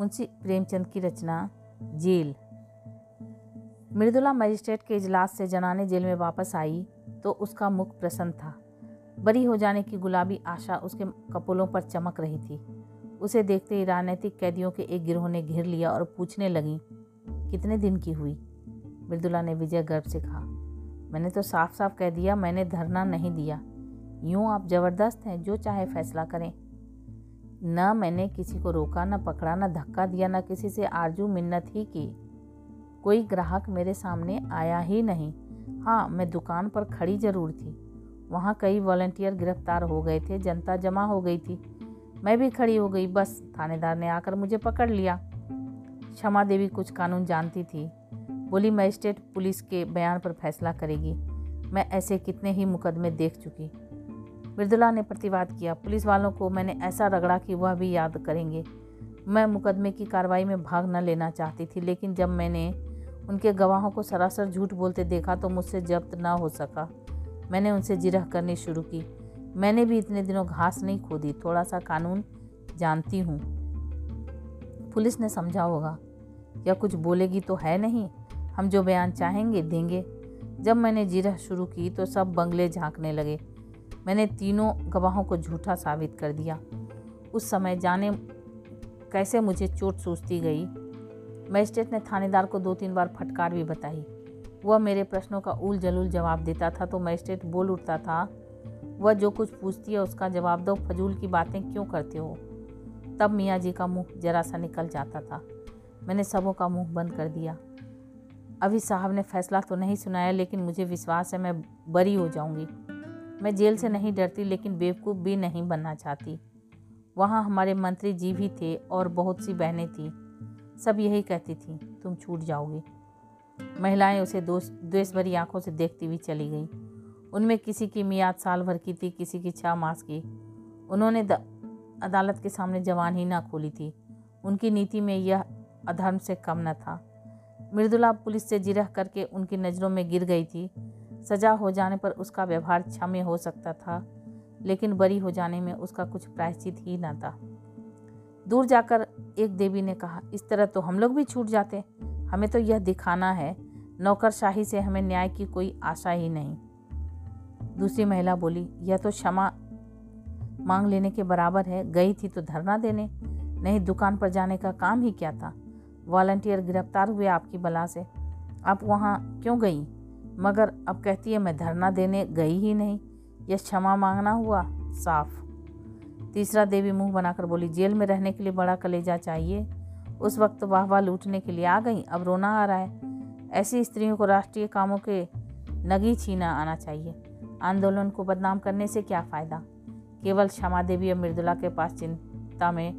मुंशी प्रेमचंद की रचना, jail. Mridula magistrate के इजलास से जनाने जेल में वापस आई तो उसका मुख प्रसन्न था। बरी हो जाने की गुलाबी आशा उसके कपोलों पर चमक रही थी। उसे देखते ही राजनीतिक कैदियों के एक गिरोह ने घेर लिया और पूछने लगी, कितने दिन की हुई? मृदुला ने विजय गर्व से कहा, मैंने तो साफ़ साफ़ कह दिया, मैंने धरना नहीं दिया। यूँ आप ज़बरदस्त हैं, जो चाहे फैसला करें। न मैंने किसी को रोका, न पकड़ा, न धक्का दिया, न किसी से आरज़ू मिन्नत ही की। कोई ग्राहक मेरे सामने आया ही नहीं। हाँ मैं दुकान पर खड़ी ज़रूर थी। वहाँ कई वॉल्टियर गिरफ़्तार हो गए थे, जनता जमा हो गई थी। मैं भी खड़ी हो गई, बस थानेदार ने आकर मुझे पकड़ लिया। क्षमा देवी कुछ कानून जानती थी। बोली, मजिस्ट्रेट पुलिस के बयान पर फैसला करेगी। मैं ऐसे कितने ही मुकदमे देख चुकी। मृदुला ने प्रतिवाद किया, पुलिस वालों को मैंने ऐसा रगड़ा कि वह भी याद करेंगे। मैं मुकदमे की कार्रवाई में भाग न लेना चाहती थी, लेकिन जब मैंने उनके गवाहों को सरासर झूठ बोलते देखा तो मुझसे जब्त न हो सका। मैंने उनसे जिरह करनी शुरू की। मैंने भी इतने दिनों घास नहीं खोदी थोड़ा सा कानून जानती हूँ। पुलिस ने समझा होगा या कुछ बोलेगी तो है नहीं। हम जो बयान चाहेंगे, देंगे। जब मैंने जिरह शुरू की तो सब बंगले झांकने लगे। मैंने तीनों गवाहों को झूठा साबित कर दिया। उस समय जाने कैसे मुझे चोट सूझती गई? मजिस्ट्रेट ने थानेदार को दो तीन बार फटकार भी बताई। वह मेरे प्रश्नों का उल जलूल जवाब देता था तो मजिस्ट्रेट बोल उठता था, वह जो कुछ पूछती है उसका जवाब दो, फजूल की बातें क्यों करते हो? तब मियाँ जी का मुँह जरा सा निकल जाता था। मैंने सबों का मुँह बंद कर दिया। अभी साहब ने फैसला तो नहीं सुनाया, लेकिन मुझे विश्वास है मैं बरी हो जाऊँगी। मैं जेल से नहीं डरती, लेकिन बेवकूफ़ भी नहीं बनना चाहती। वहाँ हमारे मंत्री जी भी थे और बहुत सी बहनें थीं। सब यही कहती थी, तुम छूट जाओगी। महिलाएँ उसे दोष द्वेष भरी आँखों से देखती हुई चली गई। उनमें किसी की मियाद साल भर की थी, किसी की छः मास की। उन्होंने अदालत के सामने जवान ही ना खोली थी। उनकी नीति में यह अधर्म से कम न था। मृदुला पुलिस से जिरह करके उनकी नज़रों में गिर गई थी। सजा हो जाने पर उसका व्यवहार क्षम्य हो सकता था, लेकिन बरी हो जाने में उसका कुछ प्रायश्चित ही न था। दूर जाकर एक देवी ने कहा, इस तरह तो हम लोग भी छूट जाते। हमें तो यह दिखाना है, नौकरशाही से हमें न्याय की कोई आशा ही नहीं। दूसरी महिला बोली, यह तो क्षमा मांग लेने के बराबर है, गई थी तो धरना देने, नहीं दुकान पर जाने का काम ही क्या था? वॉलंटियर गिरफ़्तार हुए आपकी बला से। आप वहाँ क्यों गई? मगर अब कहती है, मैं धरना देने गई ही नहीं। यह क्षमा मांगना हुआ, साफ़। तीसरा देवी मुँह बनाकर बोली, जेल में रहने के लिए बड़ा कलेजा चाहिए। उस वक्त वाह वाह लूटने के लिए आ गई, अब रोना आ रहा है। ऐसी स्त्रियों को राष्ट्रीय कामों के नगी छीना आना चाहिए। आंदोलन को बदनाम करने से क्या फ़ायदा? केवल क्षमा देवी और मृदुला के पास चिंता में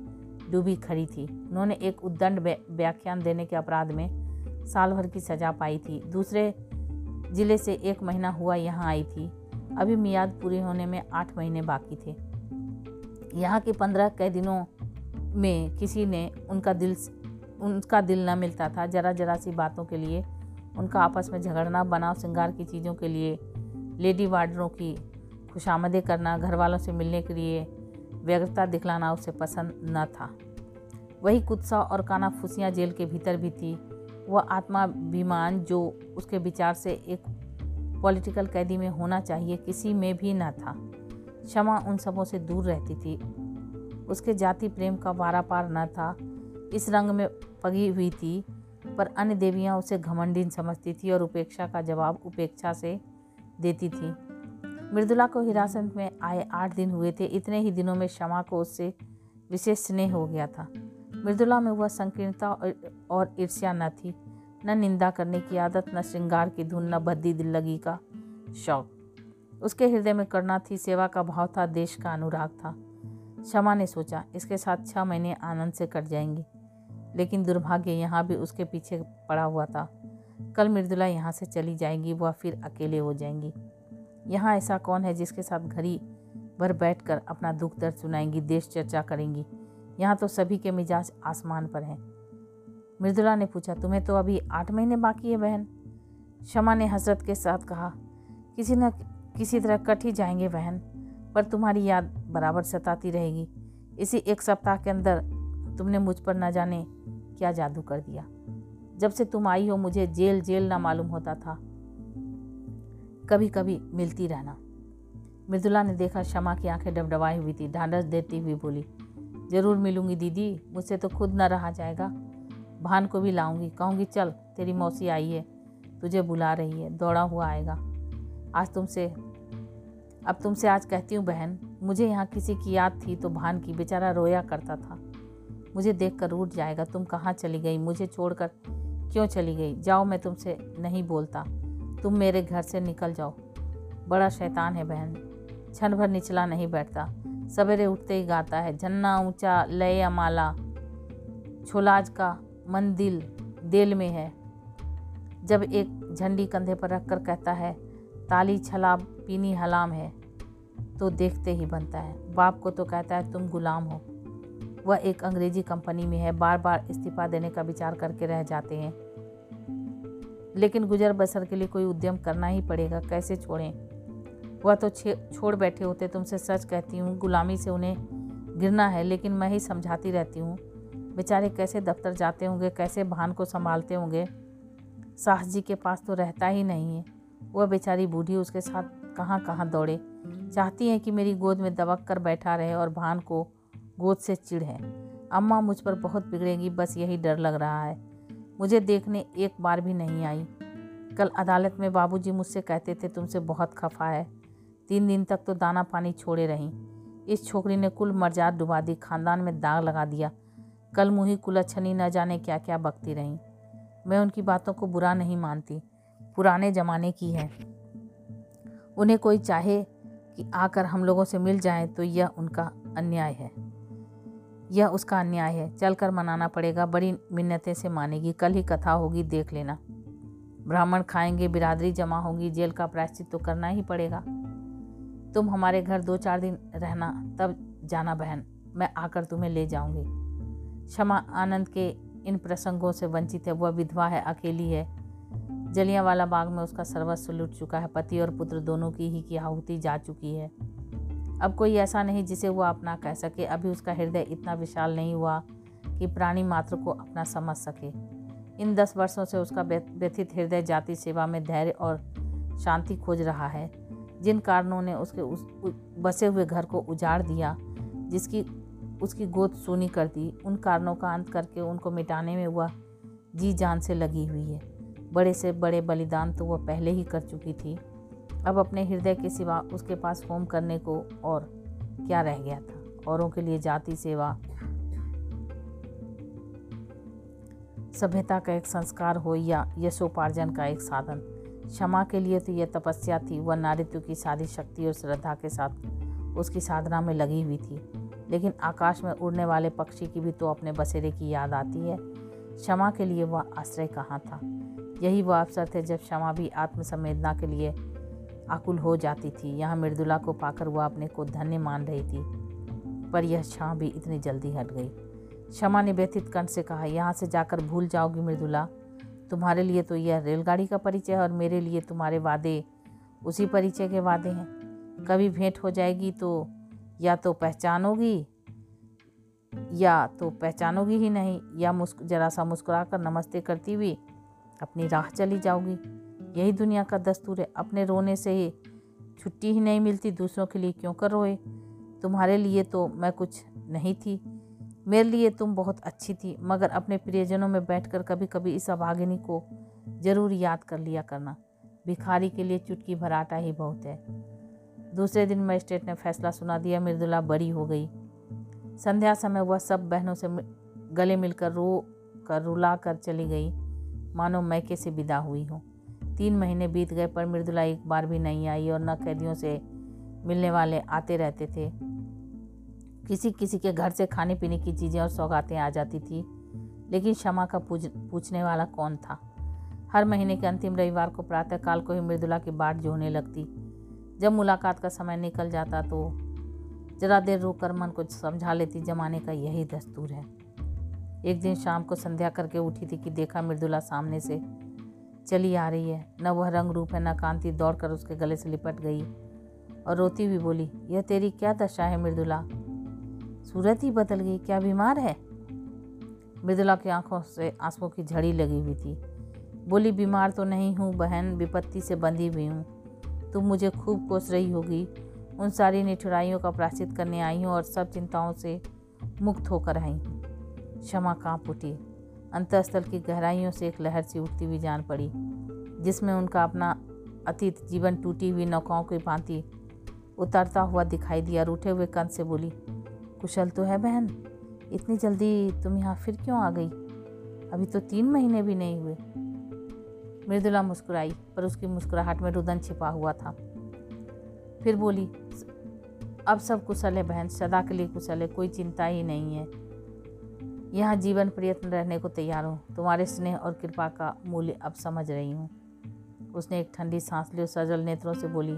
डूबी खड़ी थी। उन्होंने एक उद्दंड व्याख्यान देने के अपराध में साल भर की सजा पाई थी। दूसरे ज़िले से एक महीना हुआ यहाँ आई थी। अभी मियाद पूरी होने में आठ महीने बाकी थे। यहाँ के पंद्रह कैदिनों में किसी ने उनका दिल उनका दिल न मिलता था। जरा जरा सी बातों के लिए, उनका आपस में झगड़ना, बनाव श्रृंगार की चीज़ों के लिए, लेडी वार्डरों की खुशामदें करना घर वालों से मिलने के लिए व्यग्रता दिखलाना उसे पसंद न था। वही कुत्सा और काना फुसियाँ जेल के भीतर भी थी। वह आत्माभिमान जो उसके विचार से एक पॉलिटिकल कैदी में होना चाहिए, किसी में भी न था। क्षमा उन सबों से दूर रहती थी। उसके जाति प्रेम का वारा पार न था। इस रंग में पगी हुई थी, पर अन्य देवियाँ उसे घमंडीन समझती थी और उपेक्षा का जवाब उपेक्षा से देती थी। मृदुला को हिरासत में आए आठ दिन हुए थे। इतने ही दिनों में क्षमा को उससे विशेष स्नेह हो गया था। मृदुला में वह संकीर्णता और ईर्ष्या न थी। न निंदा करने की आदत, न श्रृंगार की धुन, न भद्दी दिल लगी का शौक। उसके हृदय में करना थी, सेवा का भाव था, देश का अनुराग था। क्षमा ने सोचा, इसके साथ छः महीने आनंद से कट जाएँगे। लेकिन दुर्भाग्य, यहाँ भी उसके पीछे पड़ा हुआ था। कल मृदुला यहाँ से चली जाएगी, वह फिर अकेले हो जाएँगी। यहाँ ऐसा कौन है जिसके साथ घड़ी भर बैठकर अपना दुख दर्द सुनाएँगी, देश चर्चा करेंगी? यहाँ तो सभी के मिजाज आसमान पर हैं। मृदुला ने पूछा, तुम्हें तो अभी आठ महीने बाकी है बहन? शमा ने हसरत के साथ कहा, किसी न किसी तरह कट ही जाएँगे बहन, पर तुम्हारी याद बराबर सताती रहेगी। इसी एक सप्ताह के अंदर तुमने मुझ पर न जाने क्या जादू कर दिया। जब से तुम आई हो, मुझे जेल जेल ना मालूम होता था। कभी कभी मिलती रहना। मृदुला ने देखा क्षमा की आँखें डबडबाई हुई थी। ढांढस देती हुई बोली ज़रूर मिलूँगी दीदी, मुझसे तो खुद ना रहा जाएगा। भान को भी लाऊँगी, कहूँगी, चल, तेरी मौसी आई है, तुझे बुला रही है, दौड़ा हुआ आएगा। आज तुमसे, अब तुमसे आज कहती हूँ बहन, मुझे यहाँ किसी की याद थी तो भान की बेचारा रोया करता था। मुझे देख कर उठ जाएगा, तुम कहाँ चली गई, मुझे छोड़कर क्यों चली गई? जाओ, मैं तुमसे नहीं बोलता। तुम मेरे घर से निकल जाओ। बड़ा शैतान है बहन, क्षण भर निचला नहीं बैठता। सवेरे उठते ही गाता है झन्ना ऊँचा, लय माला, छोलाज का मन दिल दिल में है। जब एक झंडी कंधे पर रखकर कहता है, ताली छला, पीनी हलाम है तो देखते ही बनता है। बाप को तो कहता है, तुम गुलाम हो। वह एक अंग्रेज़ी कंपनी में है बार बार इस्तीफा देने का विचार करके रह जाते हैं। लेकिन गुजर बसर के लिए कोई उद्यम करना ही पड़ेगा, कैसे छोड़ें? वह तो छोड़ बैठे होते, तुमसे सच कहती हूँ, गुलामी से उन्हें गिरना है, लेकिन मैं ही समझाती रहती हूँ। बेचारे कैसे दफ्तर जाते होंगे, कैसे भान को संभालते होंगे? साहस जी के पास तो रहता ही नहीं है। वह बेचारी बूढ़ी उसके साथ कहाँ कहाँ दौड़े। चाहती है कि मेरी गोद में दबक कर बैठा रहे और भान को गोद से चिढ़। अम्मा मुझ पर बहुत बिगड़ेगी, बस यही डर लग रहा है। मुझे देखने एक बार भी नहीं आई। कल अदालत में बाबूजी मुझसे कहते थे, तुमसे बहुत खफा है। तीन दिन तक तो दाना पानी छोड़े रहीं। इस छोकरी ने कुल मर्जात डुबा दी, खानदान में दाग लगा दिया। कल मुही कुलच्छनी न जाने क्या क्या बकती रहीं। मैं उनकी बातों को बुरा नहीं मानती, पुराने ज़माने की है। उन्हें कोई चाहे कि आकर हम लोगों से मिल जाए तो यह उनका अन्याय है। यह उसका अन्याय है। चलकर मनाना पड़ेगा, बड़ी मिन्नतें से मानेगी। कल ही कथा होगी, देख लेना। ब्राह्मण खाएँगे, बिरादरी जमा होगी, जेल का प्रायश्चित तो करना ही पड़ेगा। तुम हमारे घर दो चार दिन रहना, तब जाना बहन, मैं आकर तुम्हें ले जाऊँगी। क्षमा आनंद के इन प्रसंगों से वंचित है, वह विधवा है, अकेली है। जलियांवाला बाग में उसका सर्वस्व लुट चुका है, पति और पुत्र दोनों की ही की आहुति जा चुकी है। अब कोई ऐसा नहीं जिसे वह अपना कह सके। अभी उसका हृदय इतना विशाल नहीं हुआ कि प्राणी मात्र को अपना समझ सके। इन दस वर्षों से उसका व्यथित हृदय जाति सेवा में धैर्य और शांति खोज रहा है। जिन कारणों ने उसके उस बसे हुए घर को उजाड़ दिया, जिसकी, उसकी गोद सोनी कर दी, उन कारणों का अंत करके उनको मिटाने में वह जी जान से लगी हुई है। बड़े से बड़े बलिदान तो वह पहले ही कर चुकी थी। अब अपने हृदय के सिवा उसके पास होम करने को और क्या रह गया था? औरों के लिए जाति सेवा। सभ्यता का एक संस्कार हो या यशोपार्जन का एक साधन। क्षमा के लिए तो यह तपस्या थी वह नारित्व की सारी शक्ति और श्रद्धा के साथ उसकी साधना में लगी हुई थी। लेकिन आकाश में उड़ने वाले पक्षी की भी तो अपने बसेरे की याद आती है। क्षमा के लिए वह आश्रय कहाँ था? यही वह अवसर थे जब क्षमा भी आत्मसंवेदना के लिए आकुल हो जाती थी। यहाँ मृदुला को पाकर वह अपने को धन्य मान रही थी। पर यह क्षमा भी इतनी जल्दी हट गई। क्षमा ने व्यथित कंठ से कहा, यहाँ से जाकर भूल जाओगी मृदुला। तुम्हारे लिए तो यह रेलगाड़ी का परिचय है और मेरे लिए तुम्हारे वादे, उसी परिचय के वादे हैं। कभी भेंट हो जाएगी तो या तो पहचानोगी, या तो पहचानोगी ही नहीं, या मुस्क, जरा सा मुस्कुरा कर नमस्ते करती हुई अपनी राह चली जाओगी। यही दुनिया का दस्तूर है। अपने रोने से ही छुट्टी ही नहीं मिलती, दूसरों के लिए क्यों कर रोए? तुम्हारे लिए तो मैं कुछ नहीं थी। मेरे लिए तुम बहुत अच्छी थी, मगर अपने प्रियजनों में बैठकर कभी कभी इस अभागिनी को ज़रूर याद कर लिया करना। भिखारी के लिए चुटकी भराटा ही बहुत है। दूसरे दिन मजिस्ट्रेट ने फैसला सुना दिया, मृदुला बड़ी हो गई। संध्या समय वह सब बहनों से गले मिलकर रो कर रुला कर चली गई। मानो मैके से विदा हुई हो। तीन महीने बीत गए पर मृदुला एक बार भी नहीं आई और न कैदियों से मिलने वाले आते रहते थे। किसी किसी के घर से खाने पीने की चीज़ें और सौगातें आ जाती थी। लेकिन क्षमा का पूछ पूछने वाला कौन था? हर महीने के अंतिम रविवार को प्रातःकाल को ही मृदुला की बाट जोहने लगती। जब मुलाकात का समय निकल जाता तो जरा देर रोक कर मन को समझा लेती, जमाने का यही दस्तूर है। एक दिन शाम को संध्या करके उठी थी कि देखा मृदुला सामने से चली आ रही है। न वह रंग रूप है, न कांति दौड़ कर उसके गले से लिपट गई और रोती हुई बोली, यह तेरी क्या दशा है मृदुला? सूरत ही बदल गई, क्या बीमार है? मृदुला की आँखों से आंसुओं की झड़ी लगी हुई थी। बोली, बीमार तो नहीं हूँ बहन, विपत्ति से बंधी हुई हूँ। तुम मुझे खूब कोस रही होगी। उन सारी निठुराइयों का प्राश्चित करने आई हूँ और सब चिंताओं से मुक्त होकर आई हूँ। क्षमा काँप उठी अंतस्थल की गहराइयों से एक लहर सी उठती हुई जान पड़ी, जिसमें उनका अपना अतीत जीवन टूटी हुई नौकाओं की भांति उतरता हुआ दिखाई दिया। रूठे हुए कंध से बोली कुशल तो है बहन। इतनी जल्दी तुम यहाँ फिर क्यों आ गई? अभी तो तीन महीने भी नहीं हुए। मृदुला मुस्कुराई, पर उसकी मुस्कुराहट में रुदन छिपा हुआ था। फिर बोली, अब सब कुशल है बहन, सदा के लिए कुशल है, कोई चिंता ही नहीं है। यहाँ जीवन प्रयत्न रहने को तैयार हूँ। तुम्हारे स्नेह और कृपा का मूल्य अब समझ रही हूँ। उसने एक ठंडी सांस ली और सजल नेत्रों से बोली,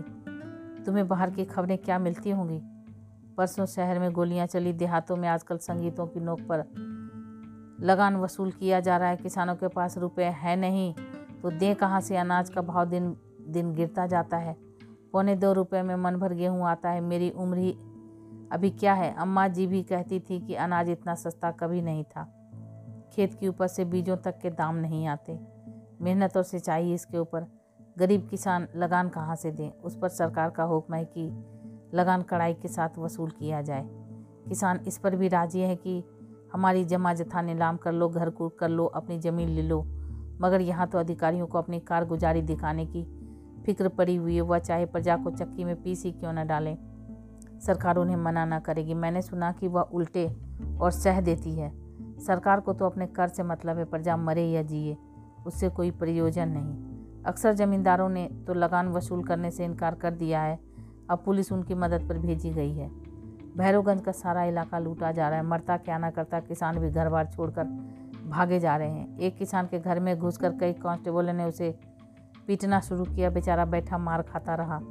तुम्हें बाहर की खबरें क्या मिलती होंगी? परसों शहर में गोलियाँ चली, देहातों में आजकल संगीतों की नोक पर लगान वसूल किया जा रहा है। किसानों के पास रुपए है नहीं तो दे कहाँ से? अनाज का भाव दिन दिन गिरता जाता है। पौने दो रुपए में मन भर गेहूँ आता है। मेरी उम्र ही अभी क्या है? अम्मा जी भी कहती थी कि अनाज इतना सस्ता कभी नहीं था। खेत की ऊपर से बीजों तक के दाम नहीं आते। मेहनत और सिंचाई इसके ऊपर। गरीब किसान लगान कहाँ से दें? उस पर सरकार का हुक्म है कि लगान कड़ाई के साथ वसूल किया जाए। किसान इस पर भी राज़ी है कि हमारी जमा जथा नीलाम कर लो, घर कूट कर लो, अपनी ज़मीन ले लो। मगर यहाँ तो अधिकारियों को अपनी कारगुजारी दिखाने की फ़िक्र पड़ी हुई है। वह चाहे प्रजा को चक्की में पीसी क्यों न डालें। सरकार उन्हें मना ना करेगी। मैंने सुना कि वह उल्टे और सह देती है। सरकार को तो अपने कर से मतलब है, प्रजा मरे या जिए, उससे कोई प्रयोजन नहीं। अक्सर ज़मींदारों ने तो लगान वसूल करने से इनकार कर दिया है। अब पुलिस उनकी मदद पर भेजी गई है। भैरवगंज का सारा इलाका लूटा जा रहा है। मरता क्या ना करता किसान भी घर बार छोड़कर भागे जा रहे हैं। एक किसान के घर में घुसकर कई कांस्टेबलों ने उसे पीटना शुरू किया। बेचारा बैठा मार खाता रहा।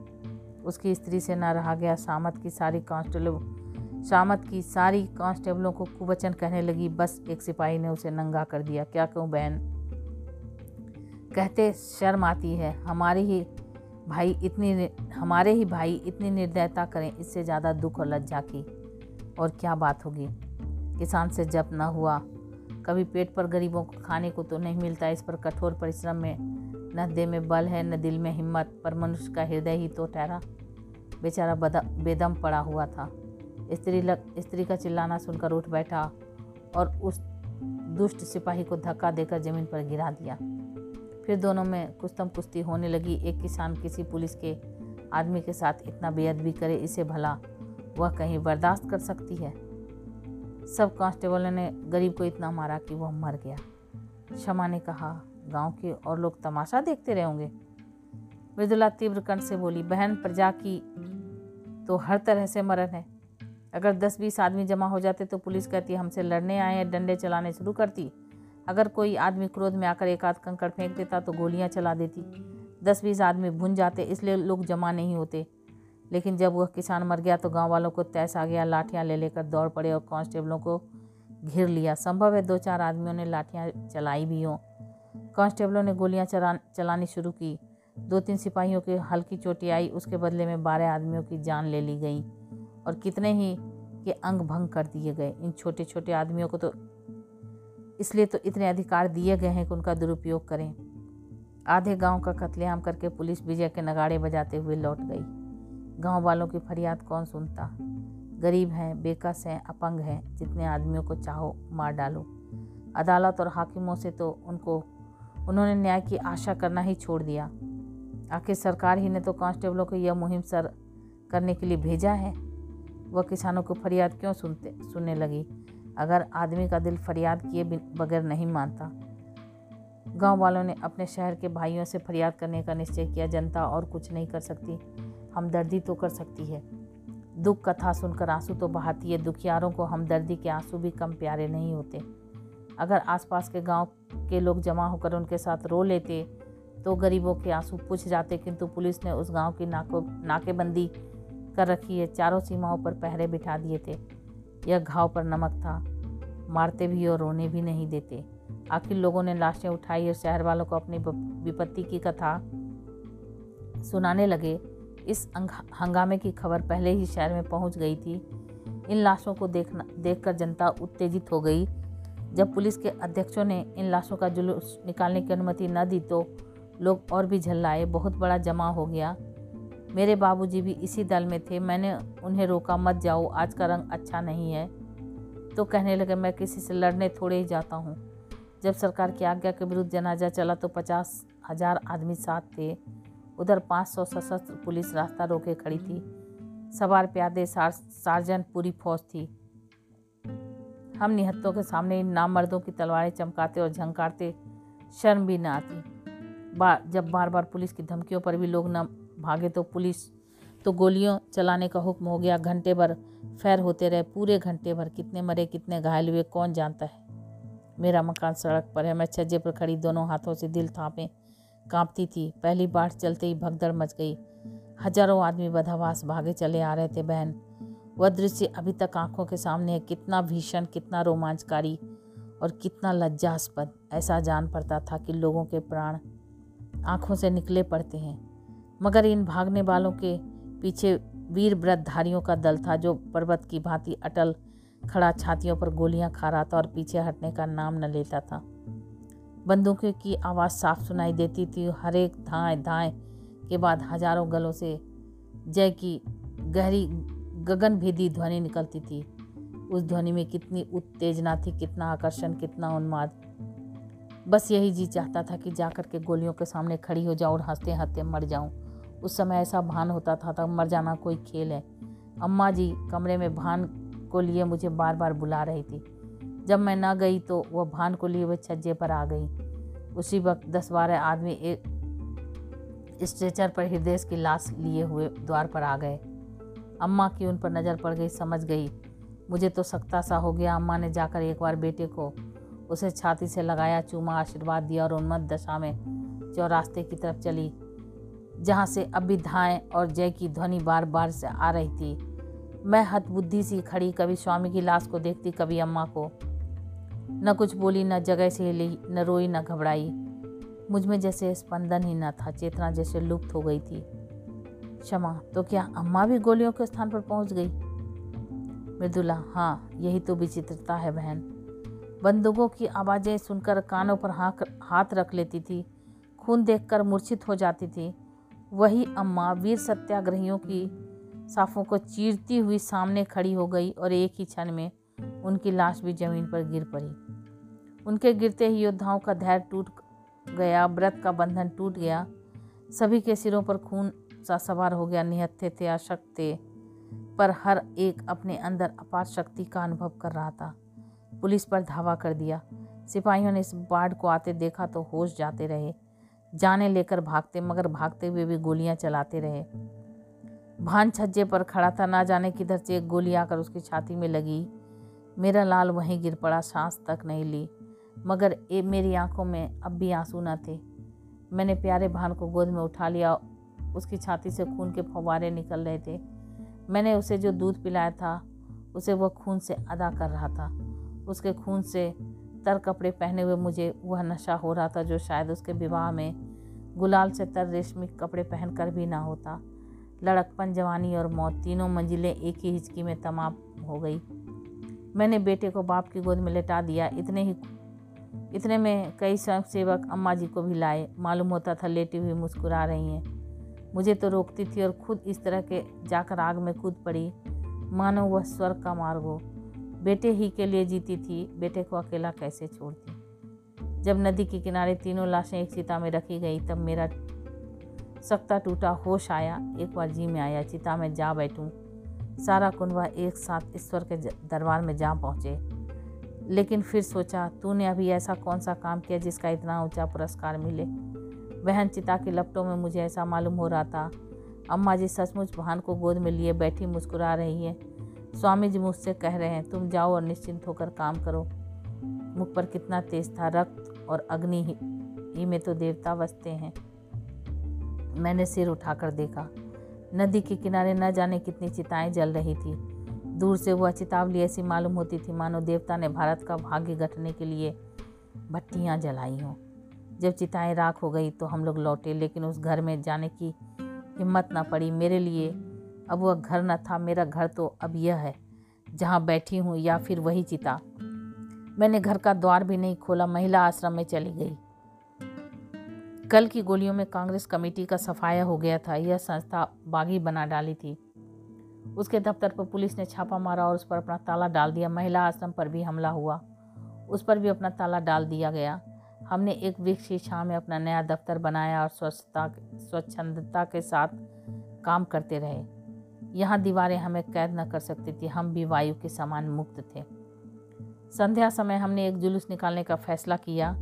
उसकी स्त्री से न रहा गया सामत की सारी कांस्टेबल शामत की सारी कांस्टेबलों को कुवचन कहने लगी। बस एक सिपाही ने उसे नंगा कर दिया। क्या कहूँ बहन? कहते शर्म आती है। हमारी ही भाई इतनी हमारे ही भाई इतनी निर्दयता करें, इससे ज़्यादा दुख और लज्जा की। और क्या बात होगी? किसान से जप न हुआ। कभी पेट पर गरीबों को खाने को तो नहीं मिलता, इस पर कठोर परिश्रम में, न देह में बल है, न दिल में हिम्मत, पर मनुष्य का हृदय ही तो ठहरा। बेचारा बेदम पड़ा हुआ था। स्त्री लग, स्त्री का चिल्लाना सुनकर उठ बैठा और उस दुष्ट सिपाही को धक्का देकर ज़मीन पर गिरा दिया। फिर दोनों में कुस्तम कुश्ती होने लगी। एक किसान किसी पुलिस के आदमी के साथ इतना बेअदबी करे, इसे भला वह कहीं बर्दाश्त कर सकती है? सब कांस्टेबलों ने गरीब को इतना मारा कि वह मर गया। क्षमा ने कहा, गाँव के और लोग तमाशा देखते रहेंगे मृदुला तीव्र कंठ से बोली, बहन, प्रजा की तो हर तरह से मरण है। अगर दस बीस आदमी जमा हो जाते तो पुलिस कहती, हमसे लड़ने आए डंडे चलाने शुरू करती। अगर कोई आदमी क्रोध में आकर एक आध कंकड़ फेंक देता तो गोलियाँ चला देती। दस बीस आदमी भुन जाते, इसलिए लोग जमा नहीं होते। लेकिन जब वह किसान मर गया तो गाँव वालों को तैस आ गया, लाठियाँ ले लेकर दौड़ पड़े और कांस्टेबलों को घिर लिया। संभव है दो चार आदमियों ने लाठियाँ चलाई भी हों। कांस्टेबलों ने गोलियाँ चला चलानी शुरू की। दो तीन सिपाहियों की हल्की चोटी आई, उसके बदले में बारह आदमियों की जान ले ली गई। और कितने ही के अंग भंग कर दिए गए। इन छोटे छोटे आदमियों को तो इसलिए तो इतने अधिकार दिए गए हैं कि उनका दुरुपयोग करें। आधे गाँव का कत्लेआम करके पुलिस विजय के नगाड़े बजाते हुए लौट गई। गाँव वालों की फरियाद कौन सुनता? गरीब हैं, बेकस हैं, अपंग हैं, जितने आदमियों को चाहो मार डालो। अदालत और हाकिमों से तो उनको, उन्होंने न्याय की आशा करना ही छोड़ दिया। आखिर सरकार ही ने तो कांस्टेबलों को यह मुहिम सर करने के लिए भेजा है। वह किसानों को फरियाद क्यों सुनते, सुनने लगी? अगर आदमी का दिल फरियाद किए बगैर नहीं मानता। गाँव वालों ने अपने शहर के भाइयों से फरियाद करने का निश्चय किया। जनता और कुछ नहीं कर सकती। हमदर्दी तो कर सकती है। दुख कथा सुनकर आँसू तो बहाती है। दुखियारों को हमदर्दी के आँसू भी कम प्यारे नहीं होते। अगर आसपास के गाँव के लोग जमा होकर उनके साथ रो लेते तो गरीबों के आँसू पूछ जाते। किंतु पुलिस ने उस गाँव की नाको नाकेबंदी कर रखी है। चारों सीमाओं पर पहरे बिठा दिए थे। यह घाव पर नमक था। मारते भी और रोने भी नहीं देते। आखिर लोगों ने लाशें उठाई और शहर वालों को अपनी विपत्ति की कथा सुनाने लगे। इस हंगामे की खबर पहले ही शहर में पहुँच गई थी। इन लाशों को देखना, देखकर जनता उत्तेजित हो गई। जब पुलिस के अध्यक्षों ने इन लाशों का जुलूस निकालने की अनुमति न दी तो लोग और भी झल्लाए। बहुत बड़ा जमा हो गया। मेरे बाबूजी भी इसी दल में थे मैंने उन्हें रोका मत जाओ आज का रंग अच्छा नहीं है। तो कहने लगे मैं किसी से लड़ने थोड़े ही जाता हूँ। जब सरकार की आज्ञा के विरुद्ध जनाजा चला तो पचास हज़ार आदमी साथ थे। उधर पाँच सौ सशस्त्र पुलिस रास्ता रोके खड़ी थी। सवार प्यादे सार, सार्जन पूरी फौज थी। हम निहत्तों के सामने इन नामर्दों की तलवारें चमकाते और झंकारते शर्म भी न आती। बा जब बार बार पुलिस की धमकियों पर भी लोग न भागे तो पुलिस तो गोलियों चलाने का हुक्म हो गया। घंटे भर फैर होते रहे, पूरे घंटे भर कितने मरे, कितने घायल हुए, कौन जानता है? मेरा मकान सड़क पर है। मैं छज्जे पर खड़ी, दोनों हाथों से दिल थापे, कांपती थी। पहली बाढ़ चलते ही भगदड़ मच गई। हज़ारों आदमी बदहवास भागे चले आ रहे थे, बहन। वह दृश्य अभी तक आँखों के सामने है। कितना भीषण, कितना रोमांचकारी और कितना लज्जास्पद। ऐसा जान पड़ता था कि लोगों के प्राण आँखों से निकले पड़ते हैं। मगर इन भागने वालों के पीछे वीर व्रतधारियों का दल था जो पर्वत की भांति अटल खड़ा छातियों पर गोलियाँ खा रहा था और पीछे हटने का नाम न लेता था। बंदूकों की आवाज़ साफ़ सुनाई देती थी। हर एक धाए धाए के बाद हज़ारों गलों से जय की गहरी गगन भेदी ध्वनि निकलती थी। उस ध्वनि में कितनी उत्तेजना थी, कितना आकर्षण, कितना उन्माद। बस यही जी चाहता था कि जाकर के गोलियों के सामने खड़ी हो जाऊँ और हँसते हँसते मर जाऊँ। उस समय ऐसा भान होता था तब मर जाना कोई खेल है। अम्मा जी कमरे में भान को लिए मुझे बार बार बुला रही थी। जब मैं ना गई तो वह भान को लिए वह छज्जे पर आ गई। उसी वक्त दस बारह आदमी एक स्ट्रेचर पर हृदय की लाश लिए हुए द्वार पर आ गए। अम्मा की उन पर नज़र पड़ गई, समझ गई। मुझे तो सख्ता सा हो गया, अम्मा ने जाकर एक बार बेटे को उसे छाती से लगाया, चूमा, आशीर्वाद दिया और उन्मत्त दशा में चौरास्ते की तरफ़ चली। जहाँ से अब भी धाएँ और जय की ध्वनि बार बार से आ रही थी। मैं हतबुद्धि सी खड़ी, कभी स्वामी की लाश को देखती, कभी अम्मा को। न कुछ बोली, न जगह से हिली न रोई, न घबराई। मुझमें जैसे स्पंदन ही न था, चेतना जैसे लुप्त हो गई थी। क्षमा तो क्या अम्मा भी गोलियों के स्थान पर पहुँच गई? मृदुला हाँ यही तो विचित्रता है बहन। बंदूकों की आवाज़ें सुनकर कानों पर हाथ रख लेती थी। खून देखकर मूर्छित हो जाती थी। वही अम्मा वीर सत्याग्रहियों की साफों को चीरती हुई सामने खड़ी हो गई और एक ही क्षण में उनकी लाश भी ज़मीन पर गिर पड़ी। उनके गिरते ही योद्धाओं का धैर्य टूट गया, व्रत का बंधन टूट गया। सभी के सिरों पर खून सा सवार हो गया। निहत्थे थे अशक्त थे, पर हर एक अपने अंदर अपार शक्ति का अनुभव कर रहा था। पुलिस पर धावा कर दिया। सिपाहियों ने इस बाढ़ को आते देखा तो होश जाते रहे। जाने लेकर भागते मगर भागते हुए भी गोलियाँ चलाते रहे। भान छज्जे पर खड़ा था ना जाने किधर से एक गोली आकर उसकी छाती में लगी। मेरा लाल वहीं गिर पड़ा सांस तक नहीं ली। मगर ए मेरी आँखों में अब भी आँसू न थे। मैंने प्यारे भान को गोद में उठा लिया उसकी छाती से खून के फवारे निकल रहे थे। मैंने उसे जो दूध पिलाया था उसे वह खून से अदा कर रहा था। उसके खून से तर कपड़े पहने हुए मुझे वह नशा हो रहा था जो शायद उसके विवाह में गुलाल से तर रेशमी कपड़े पहनकर भी ना होता। लड़कपन, जवानी और मौत तीनों मंजिलें एक ही हिचकी में तमाम हो गई। मैंने बेटे को बाप की गोद में लेटा दिया। इतने ही, इतने में कई स्वयं सेवक अम्मा जी को भी लाए। मालूम होता था लेटी हुई मुस्कुरा रही हैं। मुझे तो रोकती थी और खुद इस तरह के जाकर आग में कूद पड़ी। मानो वह स्वर्ग का मार्ग हो। बेटे ही के लिए जीती थी, बेटे को अकेला कैसे छोड़ती? जब नदी के किनारे तीनों लाशें एक चिता में रखी गई, तब मेरा सख्ता टूटा, होश आया। एक बार जी में आया, चिता में जा बैठूं। सारा कुनबा एक साथ ईश्वर के दरबार में जा पहुँचे। लेकिन फिर सोचा, तूने अभी ऐसा कौन सा काम किया जिसका इतना ऊँचा पुरस्कार मिले? बहन चिता के लपटों में मुझे ऐसा मालूम हो रहा था। अम्मा जी सचमुच बहन को गोद में लिए बैठी मुस्कुरा रही है। स्वामी जी मुझसे कह रहे हैं तुम जाओ और निश्चिंत होकर काम करो। मुख पर कितना तेज था रक्त और अग्नि ही, ही में तो देवता बसते हैं। मैंने सिर उठाकर देखा। नदी के किनारे न जाने कितनी चिताएँ जल रही थी। दूर से वह चितावली ऐसी मालूम होती थी मानो देवता ने भारत का भाग्य गठने के लिए भट्टियाँ जलाई हों। जब चिताएँ राख हो गई तो हम लोग लौटे लेकिन उस घर में जाने की हिम्मत ना पड़ी। मेरे लिए अब वह घर न था, मेरा घर तो अब यह है, जहाँ बैठी हूँ या फिर वही चिता। मैंने घर का द्वार भी नहीं खोला, महिला आश्रम में चली गई। कल की गोलियों में कांग्रेस कमेटी का सफाया हो गया था, यह संस्था बागी बना डाली थी। उसके दफ्तर पर पुलिस ने छापा मारा और उस पर अपना ताला डाल दिया। महिला आश्रम पर भी हमला हुआ। उस पर भी अपना ताला डाल दिया गया। हमने एक वृक्ष की छाँ में अपना नया दफ्तर बनाया और स्वच्छता, स्वच्छंदता के साथ काम करते रहे। यहाँ दीवारें हमें कैद न कर सकती थी, हम भी वायु के समान मुक्त थे। संध्या समय हमने एक जुलूस निकालने का फैसला किया।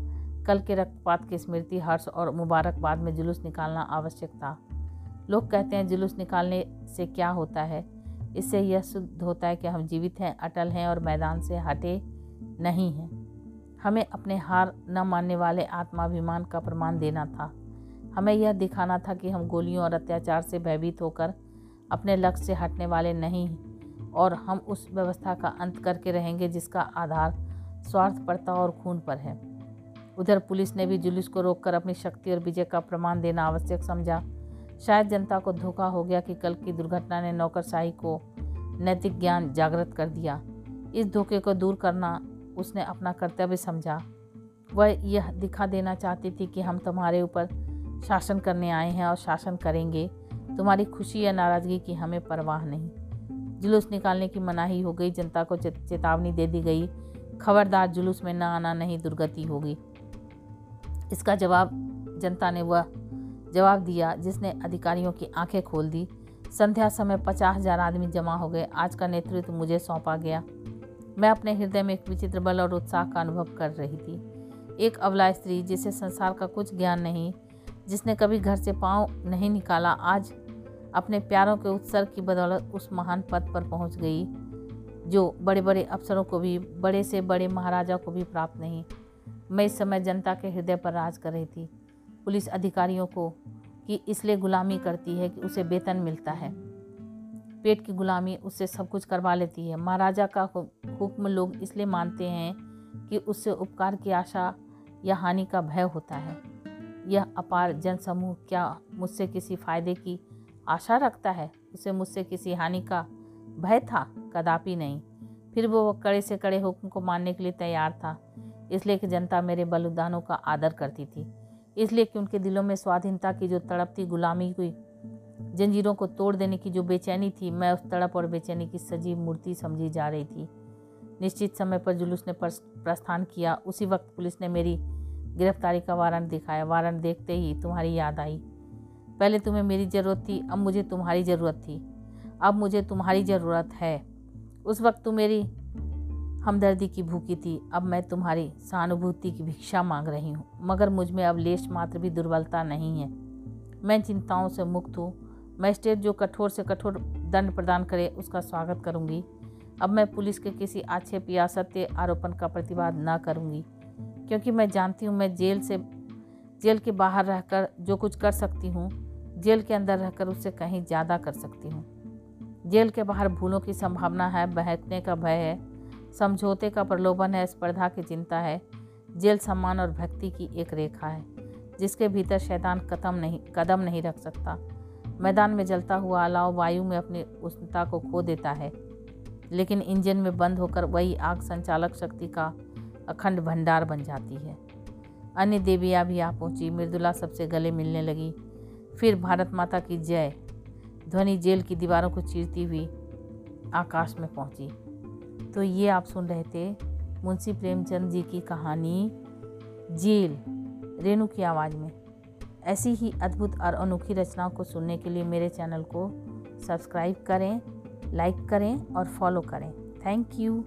कल के रक्तपात की स्मृति, हर्ष और मुबारकबाद में जुलूस निकालना आवश्यक था। लोग कहते हैं जुलूस निकालने से क्या होता है? इससे यह सिद्ध होता है कि हम जीवित हैं, अटल हैं और मैदान से हटे नहीं हैं। हमें अपने हार न मानने वाले आत्माभिमान का प्रमाण देना था। हमें यह दिखाना था कि हम गोलियों और अत्याचार से भयभीत होकर अपने लक्ष्य से हटने वाले नहीं और हम उस व्यवस्था का अंत करके रहेंगे जिसका आधार स्वार्थपरता और खून पर है। उधर पुलिस ने भी जुलूस को रोककर अपनी शक्ति और विजय का प्रमाण देना आवश्यक समझा। शायद जनता को धोखा हो गया कि कल की दुर्घटना ने नौकरशाही को नैतिक ज्ञान जागृत कर दिया। इस धोखे को दूर करना उसने अपना कर्तव्य समझा। वह यह दिखा देना चाहती थी कि हम तुम्हारे ऊपर शासन करने आए हैं और शासन करेंगे। तुम्हारी खुशी या नाराज़गी की हमें परवाह नहीं। जुलूस निकालने की मनाही हो गई, जनता को चेतावनी दे दी गई। खबरदार जुलूस में न आना नहीं दुर्गति होगी। इसका जवाब, जनता ने वह जवाब दिया, जिसने अधिकारियों की आँखें खोल दी। संध्या समय पचास हज़ार आदमी जमा हो गए। आज का नेतृत्व मुझे सौंपा गया। मैं अपने हृदय में एक विचित्र बल और उत्साह का अनुभव कर रही थी। एक अवला स्त्री, जिसे संसार का कुछ ज्ञान नहीं, जिसने कभी घर से पाँव नहीं निकाला, आज अपने प्यारों के उत्सर्ग की बदौलत उस महान पद पर पहुँच गई, जो बड़े बड़े अफसरों को भी, बड़े से बड़े महाराजा को भी प्राप्त नहीं। मैं इस समय जनता के हृदय पर राज कर रही थी। पुलिस अधिकारियों को कि इसलिए गुलामी करती है कि उसे वेतन मिलता है। पेट की गुलामी उससे सब कुछ करवा लेती है। महाराजा का हुक्म लोग इसलिए मानते हैं कि उससे उपकार की आशा या हानि का भय होता है। यह अपार जनसमूह क्या मुझसे किसी फ़ायदे की आशा रखता है उसे मुझसे किसी हानि का भय था, कदापि नहीं। फिर वो कड़े से कड़े हुक्म को मानने के लिए तैयार था, इसलिए कि जनता मेरे बलिदानों का आदर करती थी। इसलिए कि उनके दिलों में स्वाधीनता की जो तड़प थी, गुलामी की जंजीरों को तोड़ देने की जो बेचैनी थी, मैं उस तड़प और बेचैनी की सजीव मूर्ति समझी जा रही थी। निश्चित समय पर जुलूस ने प्रस्थान किया। उसी वक्त पुलिस ने मेरी गिरफ्तारी का वारंट दिखाया। वारंट देखते ही तुम्हारी याद आई। पहले तुम्हें मेरी ज़रूरत थी, अब मुझे तुम्हारी ज़रूरत थी। अब मुझे तुम्हारी ज़रूरत है। उस वक्त तुम मेरी हमदर्दी की भूखी थी, अब मैं तुम्हारी सहानुभूति की भिक्षा मांग रही हूँ। मगर मुझमें अब लेश मात्र भी दुर्बलता नहीं है। मैं चिंताओं से मुक्त हूँ। मजिस्ट्रेट जो कठोर से कठोर दंड प्रदान करे, उसका स्वागत करूँगी। अब मैं पुलिस के किसी आक्षेप या सत्य आरोपण का प्रतिवाद न करूँगी। क्योंकि मैं जानती हूँ मैं जेल से, जेल के बाहर रहकर जो कुछ कर सकती हूँ जेल के अंदर रहकर उससे कहीं ज़्यादा कर सकती हूँ। जेल के बाहर भूलों की संभावना है, बहकने का भय है, समझौते का प्रलोभन है, स्पर्धा की चिंता है। जेल सम्मान और भक्ति की एक रेखा है, जिसके भीतर शैतान कदम नहीं कदम नहीं रख सकता। मैदान में जलता हुआ अलाव वायु में अपनी उष्णता को खो देता है, लेकिन इंजन में बंद होकर वही आग संचालक शक्ति का अखंड भंडार बन जाती है। अन्य देवियाँ भी आ पहुँची, मृदुला सबसे गले मिलने लगी। फिर भारत माता की जय। ध्वनि जेल की दीवारों को चीरती हुई आकाश में पहुँची। तो ये आप सुन रहे थे मुंशी प्रेमचंद जी की कहानी, जेल, रेणु की आवाज़ में। ऐसी ही अद्भुत और अनोखी रचनाओं को सुनने के लिए मेरे चैनल को सब्सक्राइब करें, लाइक करें और फॉलो करें। Thank you.